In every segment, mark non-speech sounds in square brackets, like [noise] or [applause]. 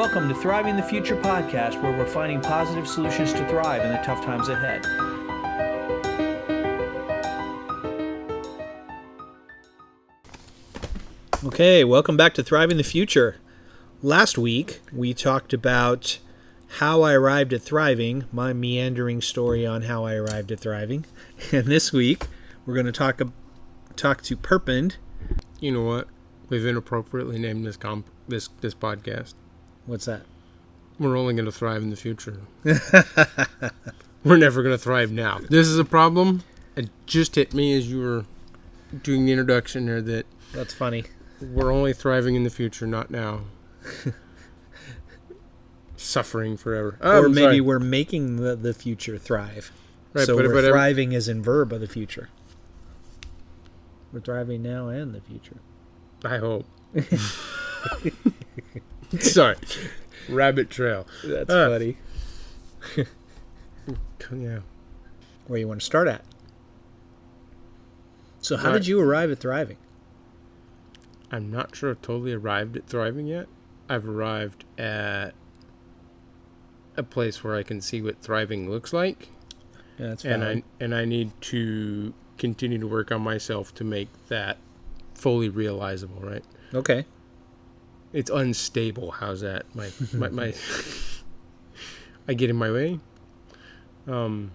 Welcome to Thriving the Future podcast, where we're finding positive solutions to thrive in the tough times ahead. Okay, welcome back to Thriving the Future. Last week, we talked about how I arrived at thriving, my meandering story on how I arrived at thriving. [laughs] And this week, we're going to talk talk to Perpend. You know what? We've inappropriately named this comp this this podcast. What's that? We're only going to thrive in the future. [laughs] We're never going to thrive now. This is a problem. It just hit me as you were doing the introduction there that That's funny. we're only thriving in the future, not now. [laughs] Suffering forever. Oh, or I'm maybe sorry. we're making the, the future thrive. Right, so but- we're but thriving is in verb of the future. We're thriving now and the future. I hope. [laughs] [laughs] sorry. Rabbit trail. That's Ah. funny. [laughs] Yeah. Where you want to start at? So, how Right. did you arrive at thriving? I'm not sure I've totally arrived at thriving yet. I've arrived at a place where I can see what thriving looks like, Yeah, that's and valid. I and I need to continue to work on myself to make that fully realizable. Right? okay. It's unstable. How's that? My my, my [laughs] I get in my way. Um,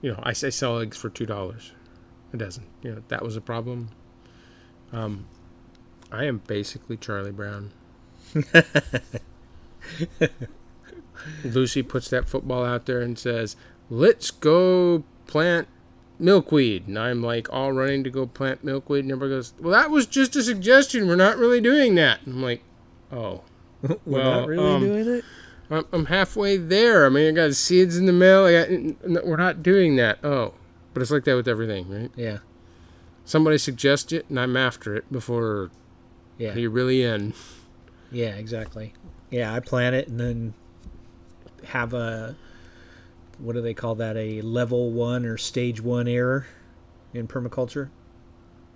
you know, I, I sell eggs for two dollars a dozen. You know, that was a problem. Um, I am basically Charlie Brown. [laughs] Lucy puts that football out there and says, "Let's go plant milkweed." And I'm like all running to go plant milkweed, and everybody goes, "Well, that was just a suggestion. We're not really doing that." I'm like, "Oh." [laughs] We're Well, not really um, doing it. I'm, I'm halfway there. I mean, I got seeds in the mail. I got, we're not doing that. Oh, but it's like that with everything, right? Yeah. Somebody suggests it, and I'm after it before Yeah. you're really in. Yeah. Exactly. Yeah. I plant it and then have a what do they call that? A level one or stage one error in permaculture.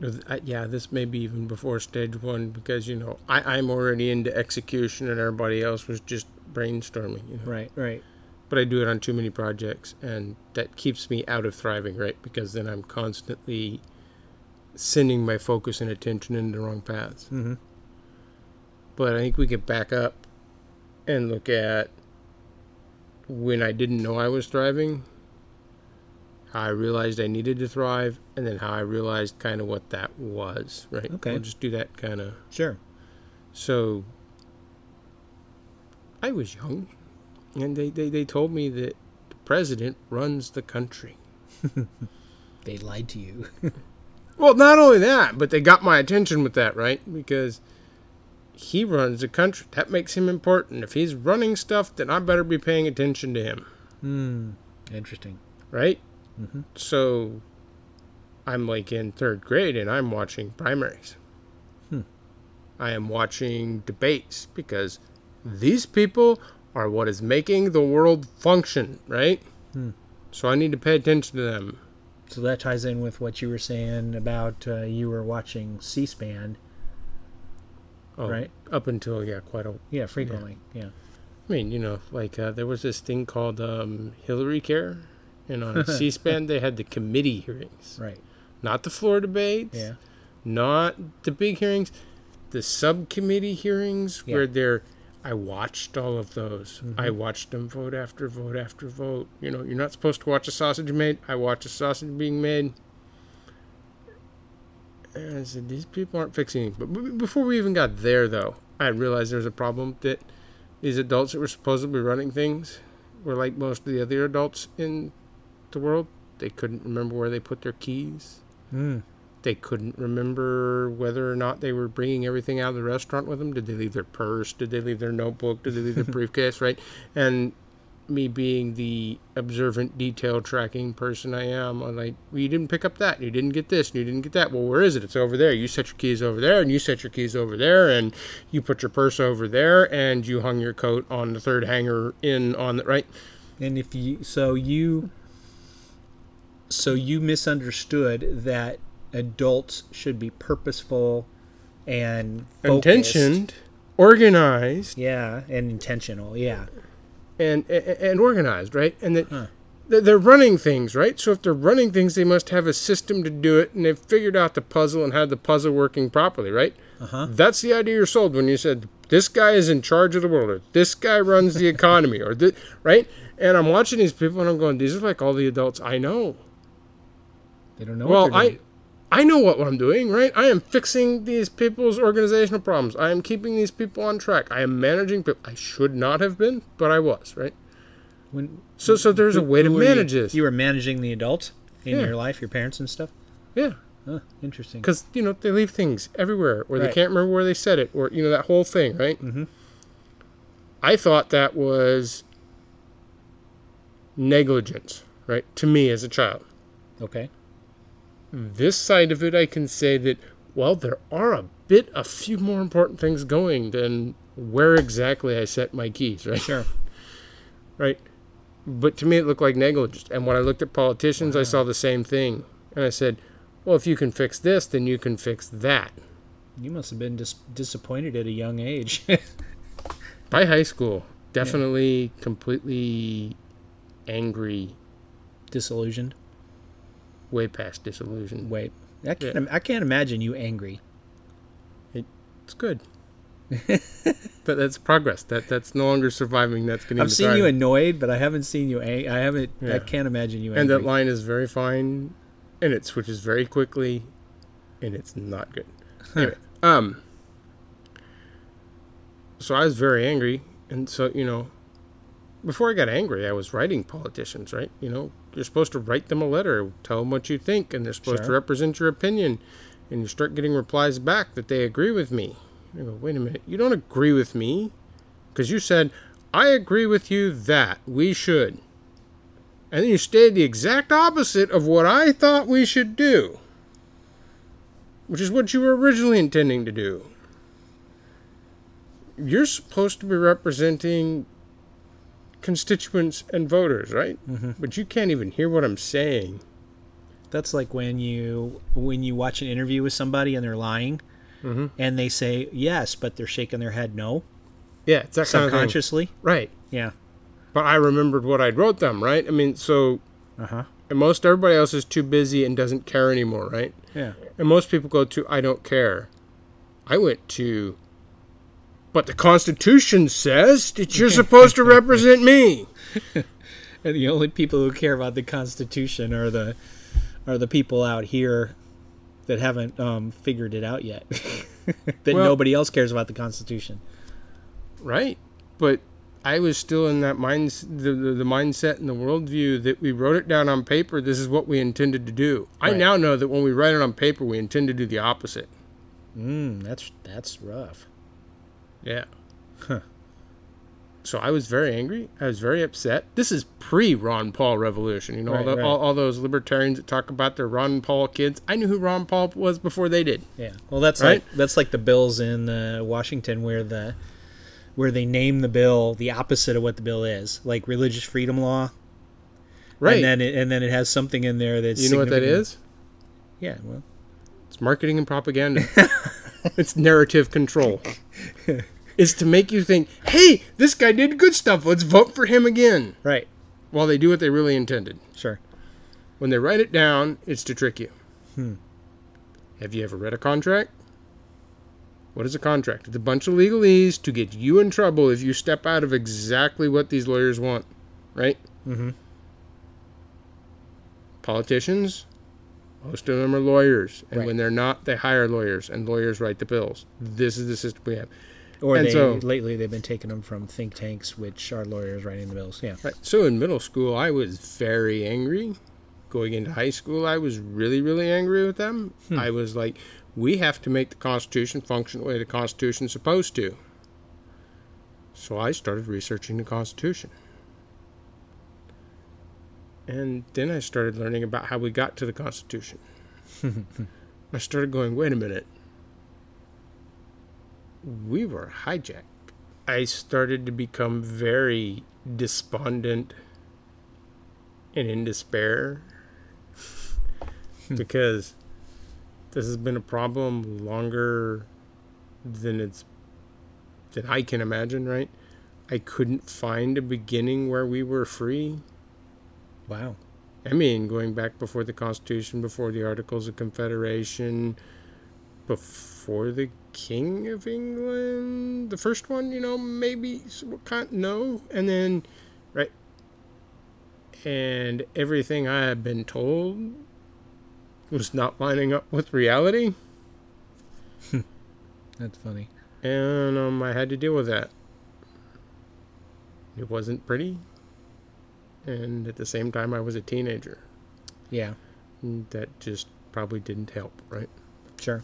Uh, Yeah, this may be even before stage one because you know I, I'm already into execution, and everybody else was just brainstorming. You know? Right. Right. But I do it on too many projects, and that keeps me out of thriving, right? Because then I'm constantly sending my focus and attention in the wrong paths. Mm-hmm. But I think we could back up and look at when I didn't know I was thriving, how I realized I needed to thrive, and then how I realized kind of what that was, right? Okay. We'll just do that kind of. Sure. So I was young, and they, they, they told me that the president runs the country. [laughs] They lied to you. [laughs] Well, not only that, but they got my attention with that, right? Because he runs the country. That makes him important. If he's running stuff, then I better be paying attention to him, Hmm. Interesting. right? Mm-hmm. So I'm like in third grade and I'm watching primaries. Hmm. I am watching debates because these people are what is making the world function, right? Hmm. So I need to pay attention to them. So that ties in with what you were saying about uh, you were watching C-SPAN, Oh, Right. Up until, yeah, quite a yeah, frequently, yeah. I mean, you know, like uh, there was this thing called um, Hillary Care, and [laughs] on C-SPAN they had the committee hearings, right, not the floor debates, yeah, not the big hearings, the subcommittee hearings Yeah. where they're. I watched all of those. I Mhm. watched them vote after vote after vote. You know, you're not supposed to watch a sausage made. I watched a sausage being made. And I said, these people aren't fixing it. But b- before we even got there, though, I realized there was a problem that these adults that were supposedly running things were like most of the other adults in the world. They couldn't remember where they put their keys. mm. They couldn't remember whether or not they were bringing everything out of the restaurant with them. Did they leave their purse? Did they leave their notebook? Did they leave their [laughs] briefcase? Right? And me being the observant, detail tracking person I am, I'm like, well, you didn't pick up that. You didn't get this. And you didn't get that. Well, where is it? It's over there. You set your keys over there, and you set your keys over there, and you put your purse over there, and you hung your coat on the third hanger in on the right. And if you, so you, so you misunderstood that adults should be purposeful and focused Intentioned. organized Yeah, and intentional. Yeah. and and, and organized, right? And that Huh. they're, running things, right? So if they're running things, they must have a system to do it, and they've figured out the puzzle and had the puzzle working properly, right? Uh huh. That's the idea you're sold when you said this guy is in charge of the world, or this guy runs the [laughs] economy, or this, right? And I'm watching these people, and I'm going, these are like all the adults I know. They don't know. Well, what I doing. I know what I'm doing, right? I am fixing these people's organizational problems. I am keeping these people on track. I am managing people. I should not have been, but I was, right? when So so there's a way to who were you- manage this. You were managing the adults in Yeah. your life, your parents and stuff. Yeah. Huh, interesting. Because, you know, they leave things everywhere, or they can't remember where they said it, or, you know, that whole thing, right? Mm-hmm. I thought that was negligence, right? To me as a child. Okay. This side of it, I can say that, well, there are a bit, a few more important things going than where exactly I set my keys, right? Sure. [laughs] right? But to me, it looked like negligence. And when I looked at politicians, I saw the same thing. And I said, well, if you can fix this, then you can fix that. You must have been dis- disappointed at a young age. [laughs] By high school, definitely completely angry, Disillusioned. Way past disillusion. Wait. I can't, im- I can't imagine you angry. It's good. [laughs] but that's progress. That that's no longer surviving. That's getting. I've seen you annoyed, but I haven't seen you. Ang- I haven't. I can't imagine you Angry. and that line is very fine, and it switches very quickly, and it's not good. Anyway, um. So I was very angry, and so you know, before I got angry, I was writing politicians. Right? You know, you're supposed to write them a letter, tell them what you think, and they're supposed to represent your opinion, and you start getting replies back that they agree with me. I go, wait a minute, you don't agree with me, because you said I agree with you that we should. And then you stated the exact opposite of what I thought we should do, which is what you were originally intending to do. You're supposed to be representing constituents and voters, right? Mm-hmm. But you can't even hear what I'm saying. That's like when you when you watch an interview with somebody and they're lying, Mhm. and they say yes, but they're shaking their head no Yeah, it's that kind of thing. subconsciously. Right. Yeah. But I remembered what I'd wrote them, right? I mean, so Uh huh. and most everybody else is too busy and doesn't care anymore, right? Yeah. And most people go to I don't care. I went to but the Constitution says that you're supposed to represent me. [laughs] And the only people who care about the Constitution are the are the people out here that haven't um, figured it out yet. [laughs] that Well- nobody else cares about the Constitution. Right. But I was still in that mind, the, the, the mindset and the worldview that we wrote it down on paper. This is what we intended to do. I now know that when we write it on paper, we intend to do the opposite. Mm, that's that's rough. Yeah. Huh. So I was very angry. I was very upset. This is pre Ron Paul revolution. You know, all, Right, the, right. all, all those libertarians that talk about their Ron Paul kids. I knew who Ron Paul was before they did. Yeah. Well, that's Right? like that's like the bills in uh, Washington where the where they name the bill the opposite of what the bill is, like religious freedom law. Right. And then it, and then it has something in there that's you know what that is? Yeah. Well. It's marketing and propaganda. [laughs] it's narrative control. [laughs] It's to make you think, hey, this guy did good stuff. Let's vote for him again. Right. While they do what they really intended. Sure. When they write it down, it's to trick you. Hmm. Have you ever read a contract? What is a contract? It's a bunch of legalese to get you in trouble if you step out of exactly what these lawyers want, right? Mm-hmm. Politicians, most of them are lawyers, and Right. when they're not, they hire lawyers, and lawyers write the bills. This is the system we have. Or And they so- lately they've been taking them from think tanks, which are lawyers writing the bills. Yeah. Right. So in middle school, I was very angry. Going into high school, I was really, really angry with them. Hmm. I was like, we have to make the Constitution function the way the Constitution's supposed to. So I started researching the Constitution. And then I started learning about how we got to the Constitution. [laughs] I started going, wait a minute. We were hijacked. I started to become very despondent and in despair hmm. because this has been a problem longer than it's that I can imagine, right? I couldn't find a beginning where we were free. Wow. I mean, going back before the Constitution, before the Articles of Confederation, before the King of England, the first one, you know, maybe kind no, and then right, and everything I had been told was not lining up with reality, [laughs] That's funny. and um, I had to deal with that. It wasn't pretty, and at the same time, I was a teenager. Yeah. That just probably didn't help, right? Sure.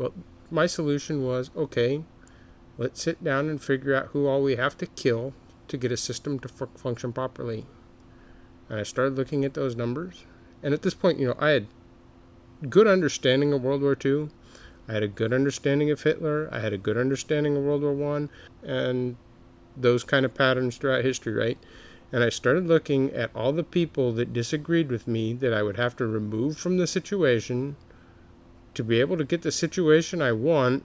Well, my solution was okay, let's sit down and figure out who all we have to kill to get a system to fu- function properly. And I started looking at those numbers. And at this point, you know, I had good understanding of World War II. I had a good understanding of Hitler. I had a good understanding of World War One, and those kind of patterns throughout history, right? And I started looking at all the people that disagreed with me that I would have to remove from the situation to be able to get the situation I want.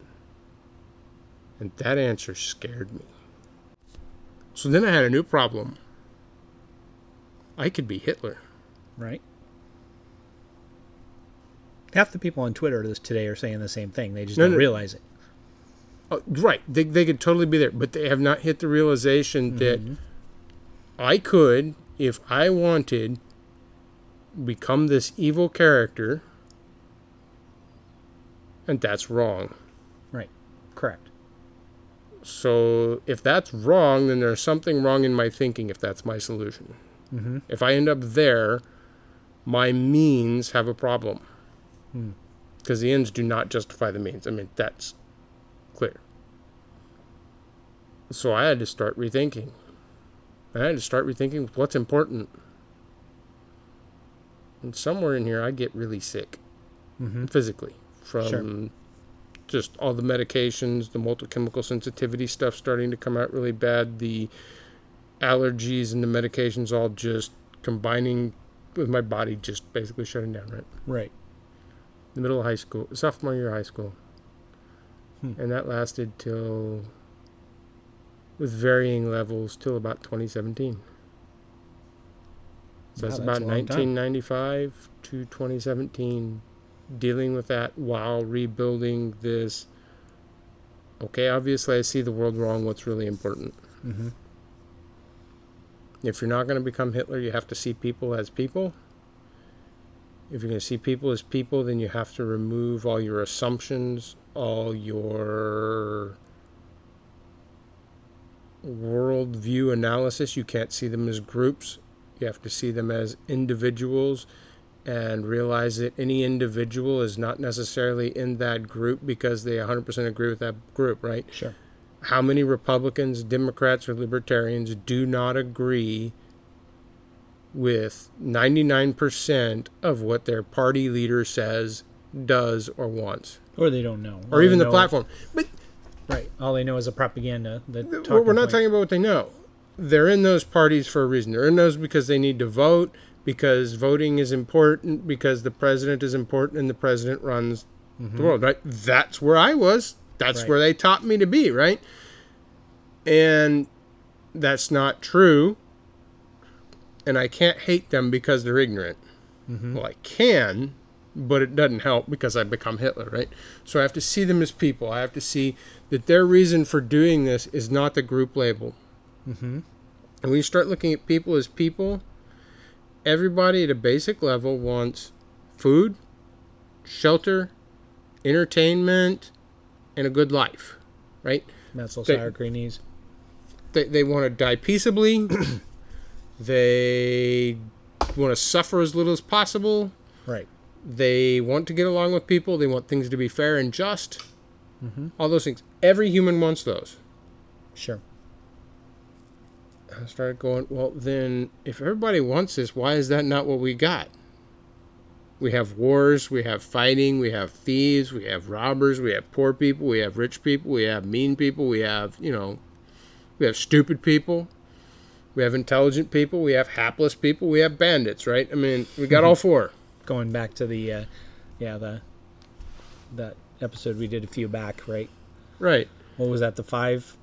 And that answer scared me. So then I had a new problem. I could be Hitler. Right. Half the people on Twitter this today are saying the same thing. They just No, don't no. realize it. Oh, right. They, they could totally be there, but they have not hit the realization that mm-hmm. I could, if I wanted, become this evil character. And that's wrong. Right. Correct. So if that's wrong, then there's something wrong in my thinking if that's my solution. Mm-hmm. If I end up there, my means have a problem. Hmm. Because the ends do not justify the means. I mean, that's clear. So I had to start rethinking. I had to start rethinking what's important. And somewhere in here, I get really sick Mm-hmm. physically from Sure. just all the medications, the multi-chemical sensitivity stuff starting to come out really bad, the allergies and the medications all just combining with my body just basically shutting down, right? Right. The middle of high school, sophomore year of high school. Hmm. And that lasted till, with varying levels, till about 2017. So Wow, that's about a long time. 1995 to 2017, dealing with that while rebuilding this. Okay, obviously, I see the world wrong. What's really important? Mm-hmm. If you're not going to become Hitler, you have to see people as people. If you're going to see people as people, then you have to remove all your assumptions, all your worldview analysis. You can't see them as groups. You have to see them as individuals and realize that any individual is not necessarily in that group because they 100% agree with that group, right? Sure. how many Republicans, Democrats, or Libertarians do not agree with 99% of what their party leader says, does, or wants, Or they don't know. or All even the platform. But Right. All they know is a propaganda. The we're we're not point. talking about what they know. They're in those parties for a reason. They're in those because they need to vote, because voting is important, because the president is important, and the president runs the world, right? That's where I was. That's Right. where they taught me to be, right? And that's not true. And I can't hate them because they're ignorant. Well, I can, but it doesn't help because I become Hitler, right? So I have to see them as people. I have to see that their reason for doing this is not the group label. Mhm. And when you start looking at people as people, everybody at a basic level wants food, shelter, entertainment, and a good life, right? Metzl, They- knees. They, they want to die peaceably. [clears throat] they want to suffer as little as possible. Right. They want to get along with people. They want things to be fair and just. Mhm. All those things. Every human wants those. Sure. I started going, well, then, if everybody wants this, why is that not what we got? We have wars, we have fighting, we have thieves, we have robbers, we have poor people, we have rich people, we have mean people, we have, you know, we have stupid people, we have intelligent people, we have hapless people, we have bandits, right? I mean, we got all four. Going back to the, uh, yeah, the that episode we did a few back, right? Right. What was that? The five,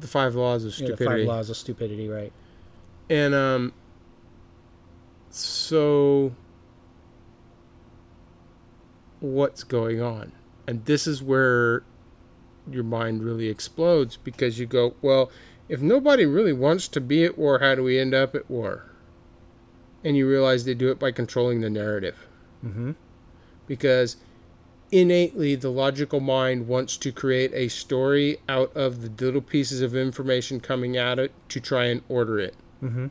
The five laws of yeah, the stupidity. five laws of stupidity, right? And um so what's going on? And this is where your mind really explodes because you go, well, if nobody really wants to be at war, how do we end up at war? And you realize they do it by controlling the narrative. Mm-hmm. Because innately the logical mind wants to create a story out of the little pieces of information coming at it to try and order it. Mm-hmm.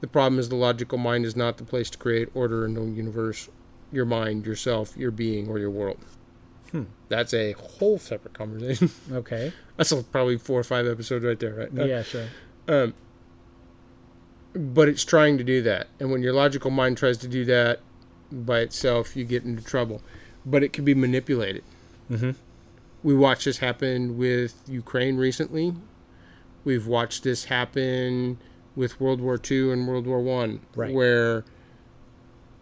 The problem is the logical mind is not the place to create order in the universe, your mind, yourself, your being, or your world. Hmm. That's a whole separate conversation. [laughs] Okay. That's probably four or five episodes right there, right? Uh, yeah, sure. Um, but it's trying to do that. And when your logical mind tries to do that by itself, you get into trouble. But it can be manipulated. Mm-hmm. We watched this happen with Ukraine recently. We've watched this happen with World War II and World War One, Right. where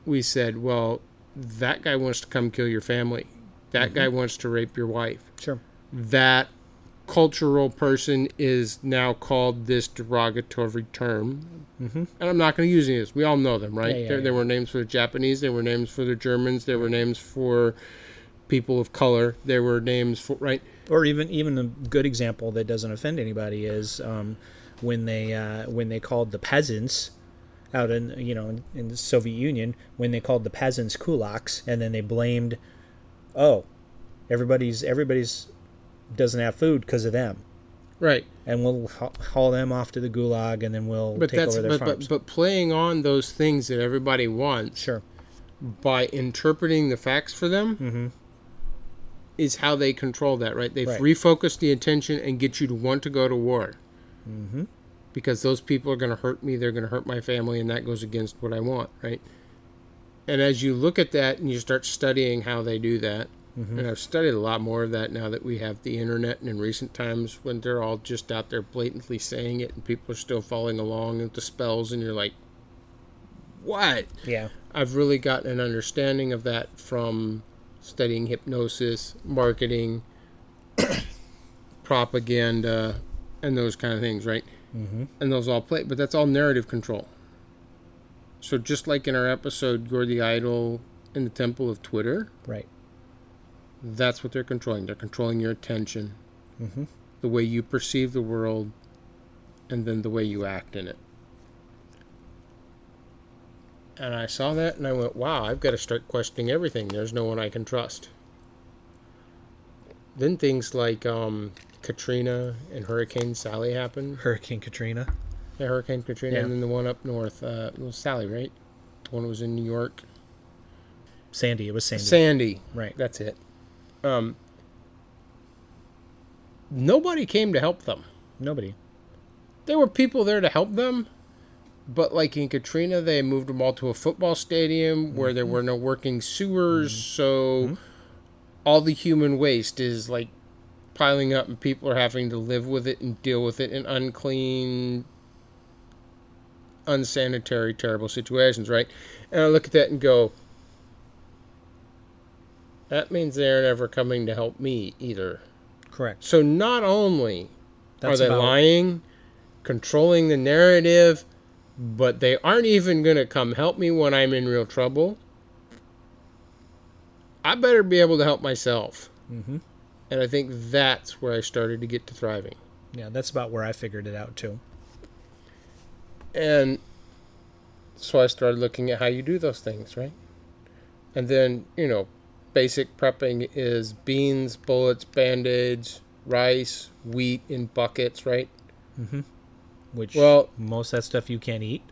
we said, "Well, that guy wants to come kill your family. That guy wants to rape your wife. Sure. That cultural person is now called this derogatory term." Mm-hmm. And I'm not going to use any of this. We all know them, right? Yeah, yeah, there, there were names for the Japanese. There were names for the Germans. There were names for people of color. There were names for right. Or even even a good example that doesn't offend anybody is um, when they uh, when they called the peasants out in you know in the Soviet Union when they called the peasants kulaks and then they blamed oh everybody's everybody's doesn't have food because of them Right. and we'll haul them off to the gulag and then we'll But take that's over their but, farms. but but playing on those things that everybody wants sure. by interpreting the facts for them Mm-hmm. is how they control that, right? They've Right. refocused the attention and get you to want to go to war. Mm-hmm. because those people are going to hurt me, they're going to hurt my family, and that goes against what I want, right? And as you look at that and you start studying how they do that, Mhm. and I've studied a lot more of that now that we have the internet and in recent times when they're all just out there blatantly saying it and people are still following along with the spells, and you're like, what? Yeah. I've really gotten an understanding of that from studying hypnosis, marketing, [coughs] propaganda, and those kind of things, right? Mm-hmm. and those all play but that's all narrative control so just like in our episode you're the idol in the temple of twitter Right. That's what they're controlling they're controlling your attention Mm-hmm. the way you perceive the world and then the way you act in it and i saw that and i went wow i've got to start questioning everything there's no one i can trust then things like um, katrina and hurricane sally happened Hurricane Katrina. Yeah, Hurricane Katrina, Yeah. and then the one up north, uh, was Sally, right? The one that was in New York. Sandy. It was Sandy. Sandy, right. that's it. Um, nobody came to help them. Nobody. There were people there to help them, but like in Katrina, they moved them all to a football stadium where there were no working sewers, so Mhm. all the human waste is like piling up, and people are having to live with it and deal with it in unclean, unsanitary, terrible situations, right? And I look at that and go, that means they're never coming to help me either. Correct. So not only That's are they lying, controlling the narrative, but they aren't even going to come help me when I'm in real trouble. I better be able to help myself. Mm-hmm. And I think that's where I started to get to thriving. Yeah, that's about where I figured it out too. And so I started looking at how you do those things, right? And then, you know, basic prepping is beans, bullets, band aids, rice, wheat in buckets, right? Mm-hmm. Which Well, most of that stuff you can't eat.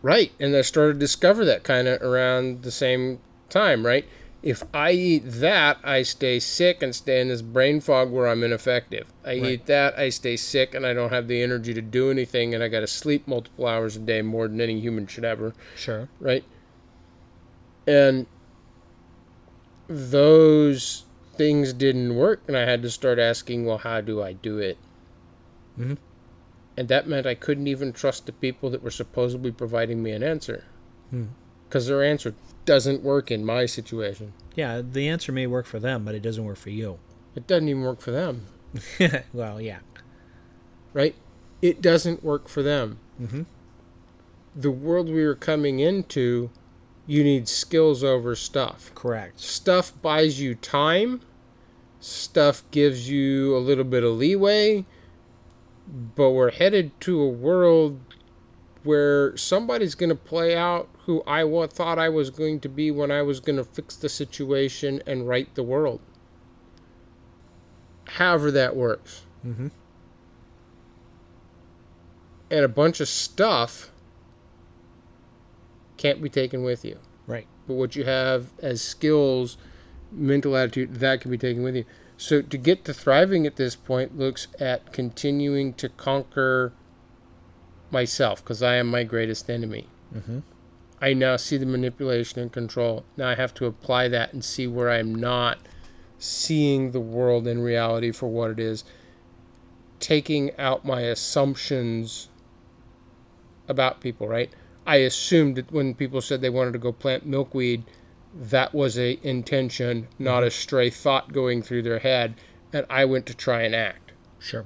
Right, and I started to discover that kind of around the same time, right? If I eat that, I stay sick and stay in this brain fog where I'm ineffective. I Right. eat that, I stay sick and I don't have the energy to do anything, and I got to sleep multiple hours a day more than any human should ever, Sure. right? And those things didn't work, and I had to start asking, well, how do I do it? Mhm. And that meant I couldn't even trust the people that were supposedly providing me an answer Hmm. because their answer doesn't work in my situation. Yeah, the answer may work for them, but it doesn't work for you. It doesn't even work for them. [laughs] well, yeah. right? It doesn't work for them. Mhm. The world we are coming into, you need skills over stuff. Correct. Stuff buys you time, stuff gives you a little bit of leeway, but we're headed to a world where somebody's going to play out who I thought I was going to be when I was going to fix the situation and right the world. However, that works. Mhm. And a bunch of stuff can't be taken with you. Right. But what you have as skills, mental attitude, that can be taken with you. So to get to thriving at this point looks at continuing to conquer myself because I am my greatest enemy. Mhm. I now see the manipulation and control. Now I have to apply that and see where I'm not seeing the world in reality for what it is, taking out my assumptions about people, right? I assumed that when people said they wanted to go plant milkweed, that was a intention, not a stray thought going through their head, and I went to try and act. Sure.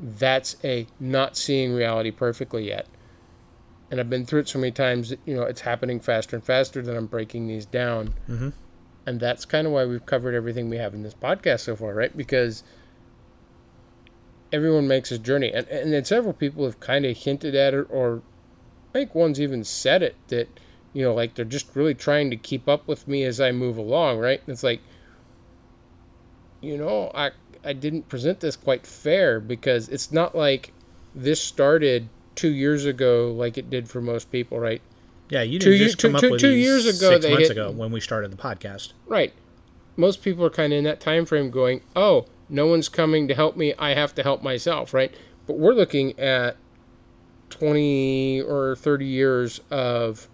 That's a not seeing reality perfectly yet. And I've been through it so many times that, you know, it's happening faster and faster that I'm breaking these down. Mhm. And that's kind of why we've covered everything we have in this podcast so far, right? Because everyone makes a journey. And, and then several people have kind of hinted at it, or think one's even said it that, you know, like they're just really trying to keep up with me as I move along, right? And it's like, you know, I I didn't present this quite fair because it's not like this started two years ago like it did for most people, right? Yeah, you didn't ye- just two- come up two- with two years ago six months hit- ago when we started the podcast. Right. Most people are kind of in that time frame going, "Oh, no one's coming to help me. I have to help myself," right? But we're looking at 20 or 30 years of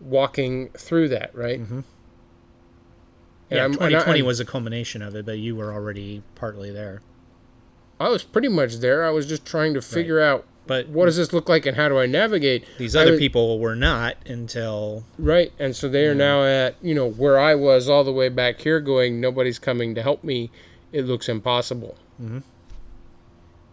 walking through that, right? Mhm. And Yeah, I'm- and I- 2020 was a culmination of it, but you were already partly there. I was pretty much there. I was just trying to figure out But what does this look like and how do I navigate? these other was- people were not until Right. And so they are now at, you know, where I was all the way back here going, nobody's coming to help me. It looks impossible. Mhm.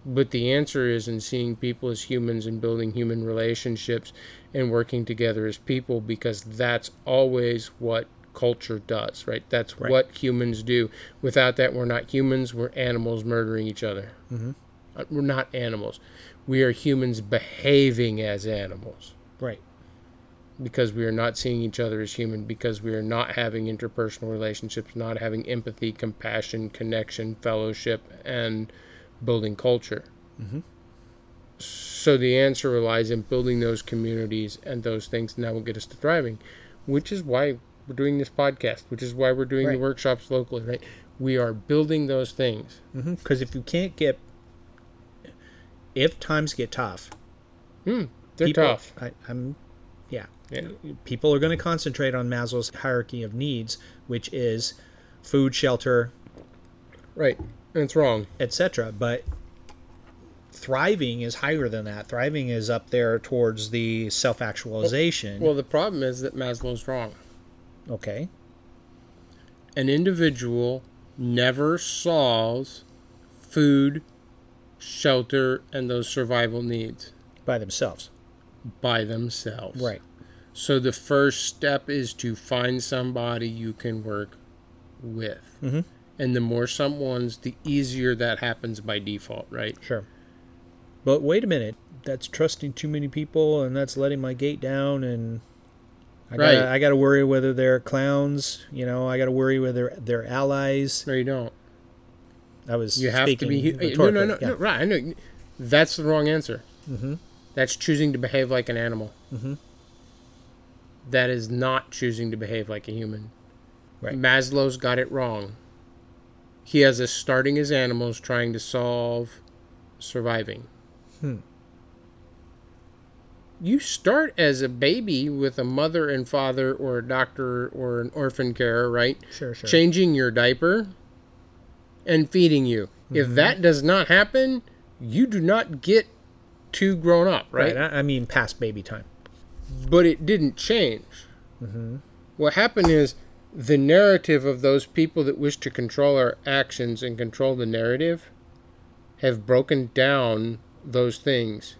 But the answer is in seeing people as humans and building human relationships and working together as people because that's always what culture does, right? That's Right. what humans do. Without that, we're not humans, we're animals murdering each other. Mhm. Uh, We're not animals. We are humans behaving as animals right. because we are not seeing each other as human, because we are not having interpersonal relationships, not having empathy, compassion, connection, fellowship, and building culture. Mhm. So the answer relies in building those communities and those things, and that will get us to thriving, which is why we're doing this podcast, which is why we're doing Right. the workshops locally, right? We are building those things. Because if you can't get, if times get tough, Hmm, they're people, tough. I, I'm, yeah, Yeah. people are going to concentrate on Maslow's hierarchy of needs, which is food, shelter, Right. And it's wrong. etc. But thriving is higher than that. Thriving is up there towards the self-actualization. Well, the problem is that Maslow's wrong. okay. an individual never solves food, shelter, and those survival needs By themselves. by themselves. Right. So the first step is to find somebody you can work with. Mhm. And the more someone's, the easier that happens by default, right? Sure. But wait a minute. That's trusting too many people, and that's letting my gate down, and I Right. gotta, I got to worry whether they're clowns. You know, I got to worry whether they're allies. No, you don't. I was You have to be. No, no, no, rhetorically, no. Right. I know. That's the wrong answer. Mm-hmm. That's choosing to behave like an animal. Mhm. That is not choosing to behave like a human. Right. Maslow's got it wrong. He has us starting as animals trying to solve surviving. Hmm. You start as a baby with a mother and father or a doctor or an orphan care, right? Sure, sure. Changing your diaper and feeding you. Mm-hmm. If that does not happen, you do not get to grown up, right? Right. I, I mean, past baby time. but it didn't change. Mm-hmm. What happened is the narrative of those people that wish to control our actions and control the narrative have broken down those things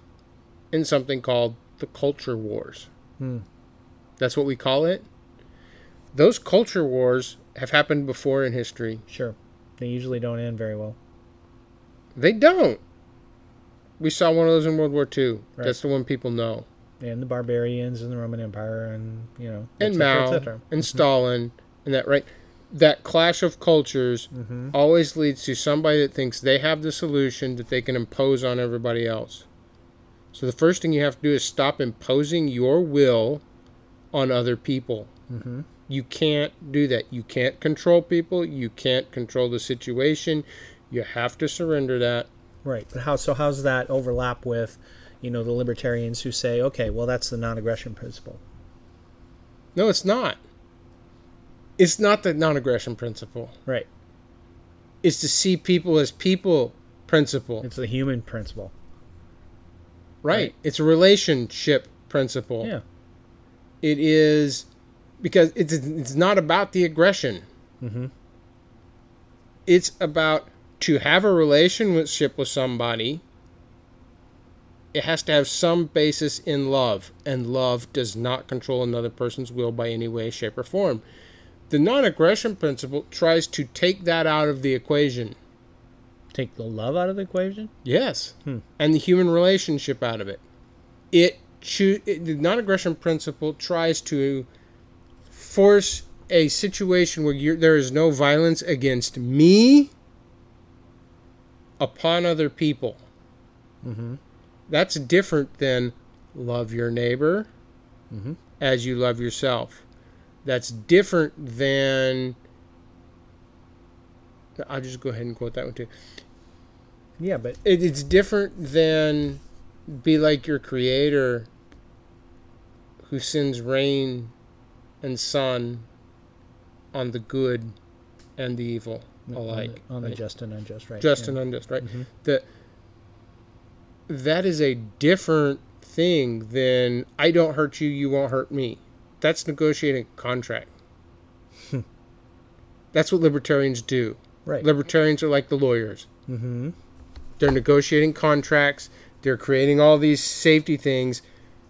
in something called the culture wars. Hmm. That's what we call it. Those culture wars have happened before in history. Sure. They usually don't end very well. They don't. We saw one of those in World War II. Right. That's the one people know. And the barbarians and the Roman Empire and, you know, And et cetera, et Mao cetera. and Stalin and that right. That clash of cultures Mhm. always leads to somebody that thinks they have the solution that they can impose on everybody else. So the first thing you have to do is stop imposing your will on other people. Mhm. You can't do that. You can't control people. You can't control the situation. You have to surrender that. Right. But how so how's that overlap with, you know, the libertarians who say, okay, well that's the non-aggression principle. No, it's not. It's not the non aggression principle. Right. It's to see people as people principle. It's the human principle. Right. right. It's a relationship principle. Yeah. It is because it's it's not about the aggression. Mm-hmm. It's about to have a relationship with somebody. It has to have some basis in love, and love does not control another person's will by any way, shape, or form. The non-aggression principle tries to take that out of the equation. Take the love out of the equation? Yes, Hmm. and the human relationship out of it. It, choo- it the non-aggression principle tries to force a situation where you're, there is no violence against me upon other people. Mm-hmm. That's different than love your neighbor Mhm. as you love yourself. That's different than. I'll just go ahead and quote that one too. Yeah, but It, it's different than be like your creator who sends rain and sun on the good and the evil alike. on the, on the just and unjust, right? just yeah. and unjust, right? Mhm. The that is a different thing than I don't hurt you, you won't hurt me. That's negotiating a contract. That's what libertarians do. Right. Libertarians are like the lawyers. mm-hmm. They're negotiating contracts. They're creating all these safety things,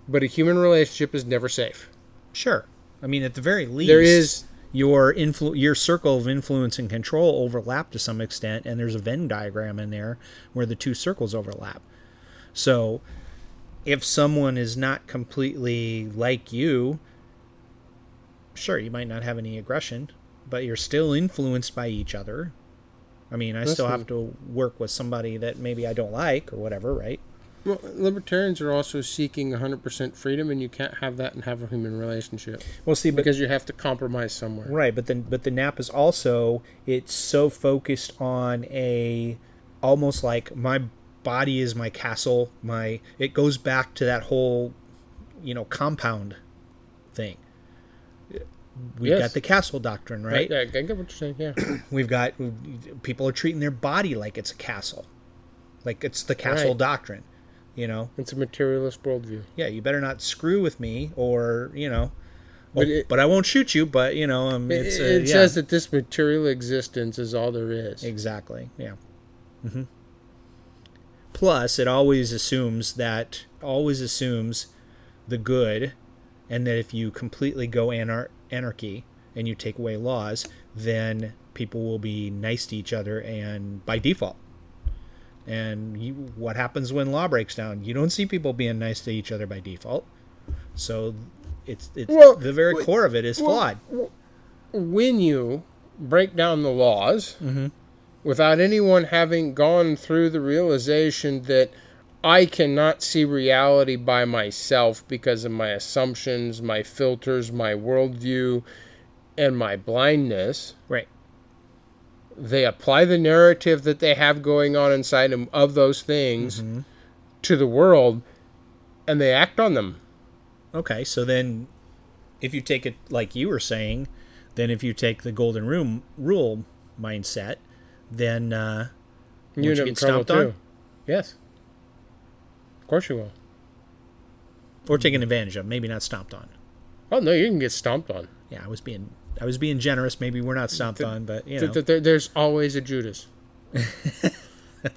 but a human relationship is never safe. Sure. I mean, at the very least, There is your influ- your circle of influence and control overlap to some extent, and there's a Venn diagram in there where the two circles overlap. So, if someone is not completely like you, sure, you might not have any aggression, but you're still influenced by each other. I mean, I still have to work with somebody that maybe I don't like or whatever, right? well, libertarians are also seeking 100% freedom, and you can't have that and have a human relationship Well, see, but because you have to compromise somewhere. Right, but then but the nap is also it's so focused on a almost like my body is my castle, my it goes back to that whole you know compound thing. We've Yes. got the castle doctrine, right? Yeah, I get what you're saying. Yeah. [clears throat] We've got people are treating their body like it's a castle. Like it's the castle Right. doctrine, you know. It's a materialist worldview. Yeah, you better not screw with me or, you know, But oh, it- but I won't shoot you, but you know, um, It, it's uh, it yeah. says that this material existence is all there is. Exactly. Yeah. hmm Plus, it always assumes that always assumes the good, and that if you completely go anar- anarchy and you take away laws, then people will be nice to each other and by default. And you, what happens when law breaks down? You don't see people being nice to each other by default. So it's it's Well, the very wait, core of it is well, flawed. When you break down the laws Mm-hmm. Without anyone having gone through the realization that I cannot see reality by myself because of my assumptions, my filters, my worldview, and my blindness. Right. They apply the narrative that they have going on inside them of those things Mm-hmm. to the world and they act on them. Okay, so then if you take it like you were saying, then if you take the golden room rule mindset, then uh, You end you get trouble stomped on? Yes. Of course you will. or taken advantage of, maybe not stomped on. Oh no, you can get stomped on. Yeah, I was being I was being generous. Maybe we're not stomped on, but you know, Th- th- there- there's always a Judas. [laughs] [laughs]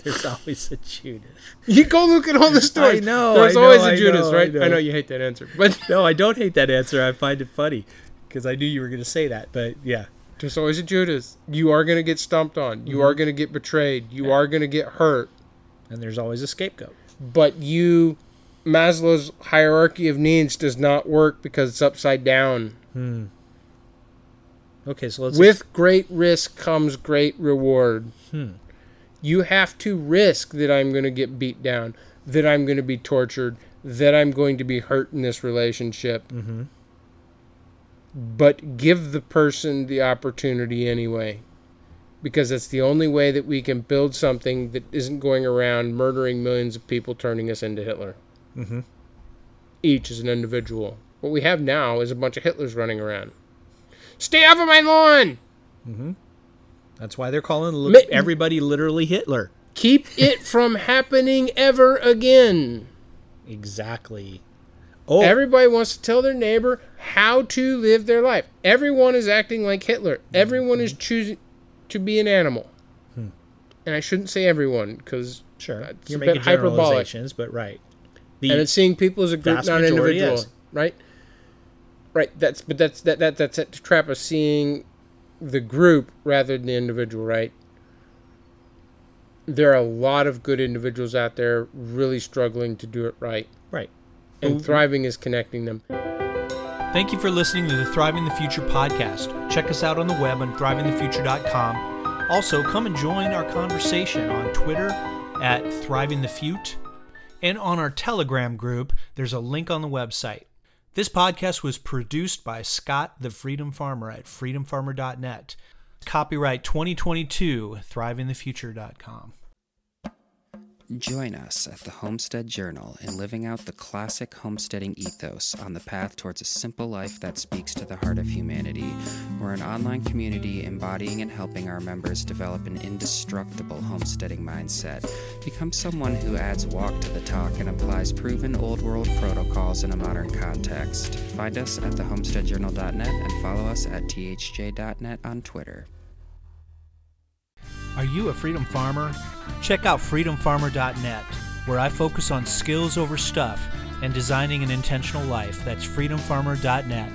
there's always a Judas. You go look at all the stories. I know, There's I know, always a I Judas, know, I right? I know. know. you hate that answer, but [laughs] No, I don't hate that answer. I find it funny because I knew you were going to say that. But yeah, there's always a Judas. You are gonna get stumped on. You Mm-hmm. are gonna get betrayed. You are gonna get hurt. and there's always a scapegoat. But you, Maslow's hierarchy of needs does not work because it's upside down. Okay, so let's With great risk comes great reward. Hmm. You have to risk that I'm going to get beat down, that I'm going to be tortured, that I'm going to be hurt in this relationship. Mhm. But give the person the opportunity anyway. Because that's the only way that we can build something that isn't going around murdering millions of people, turning us into Hitler. Mm-hmm. Each as an individual. What we have now is a bunch of Hitlers running around. Stay off of my lawn! That's why they're calling li- Ma- everybody literally Hitler. Keep it from happening ever again. Exactly. Oh, Everybody wants to tell their neighbor how to live their life. Everyone is acting like Hitler. Everyone is choosing to be an animal. Hmm. And I shouldn't say everyone because sure. You're a making bit hyperbolic. generalizations, but right. The, And it's seeing people as a group, not an individual. yes. Right? Right. That's but that's that, that that's a trap of seeing the group rather than the individual, right? There are a lot of good individuals out there really struggling to do it right. right. And mm-hmm. thriving is connecting them. Thank you for listening to the Thriving the Future podcast. Check us out on the web on thrivingthefuture.com. Also, come and join our conversation on Twitter at Thriving the Fute and on our Telegram group. There's a link on the website. This podcast was produced by Scott the Freedom Farmer at freedomfarmer.net. Copyright 2022, thrivingthefuture.com. Join us at the Homestead Journal in living out the classic homesteading ethos on the path towards a simple life that speaks to the heart of humanity. We're an online community embodying and helping our members develop an indestructible homesteading mindset. Become someone who adds walk to the talk and applies proven old world protocols in a modern context. Find us at thehomesteadjournal.net and follow us at thj.net on Twitter. Are you a freedom farmer? Check out freedomfarmer.net, where I focus on skills over stuff and designing an intentional life. That's freedomfarmer.net.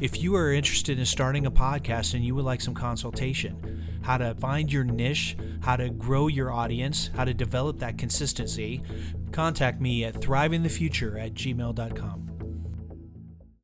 If you are interested in starting a podcast and you would like some consultation, how to find your niche, how to grow your audience, how to develop that consistency, contact me at thrivingthefuture at gmail.com.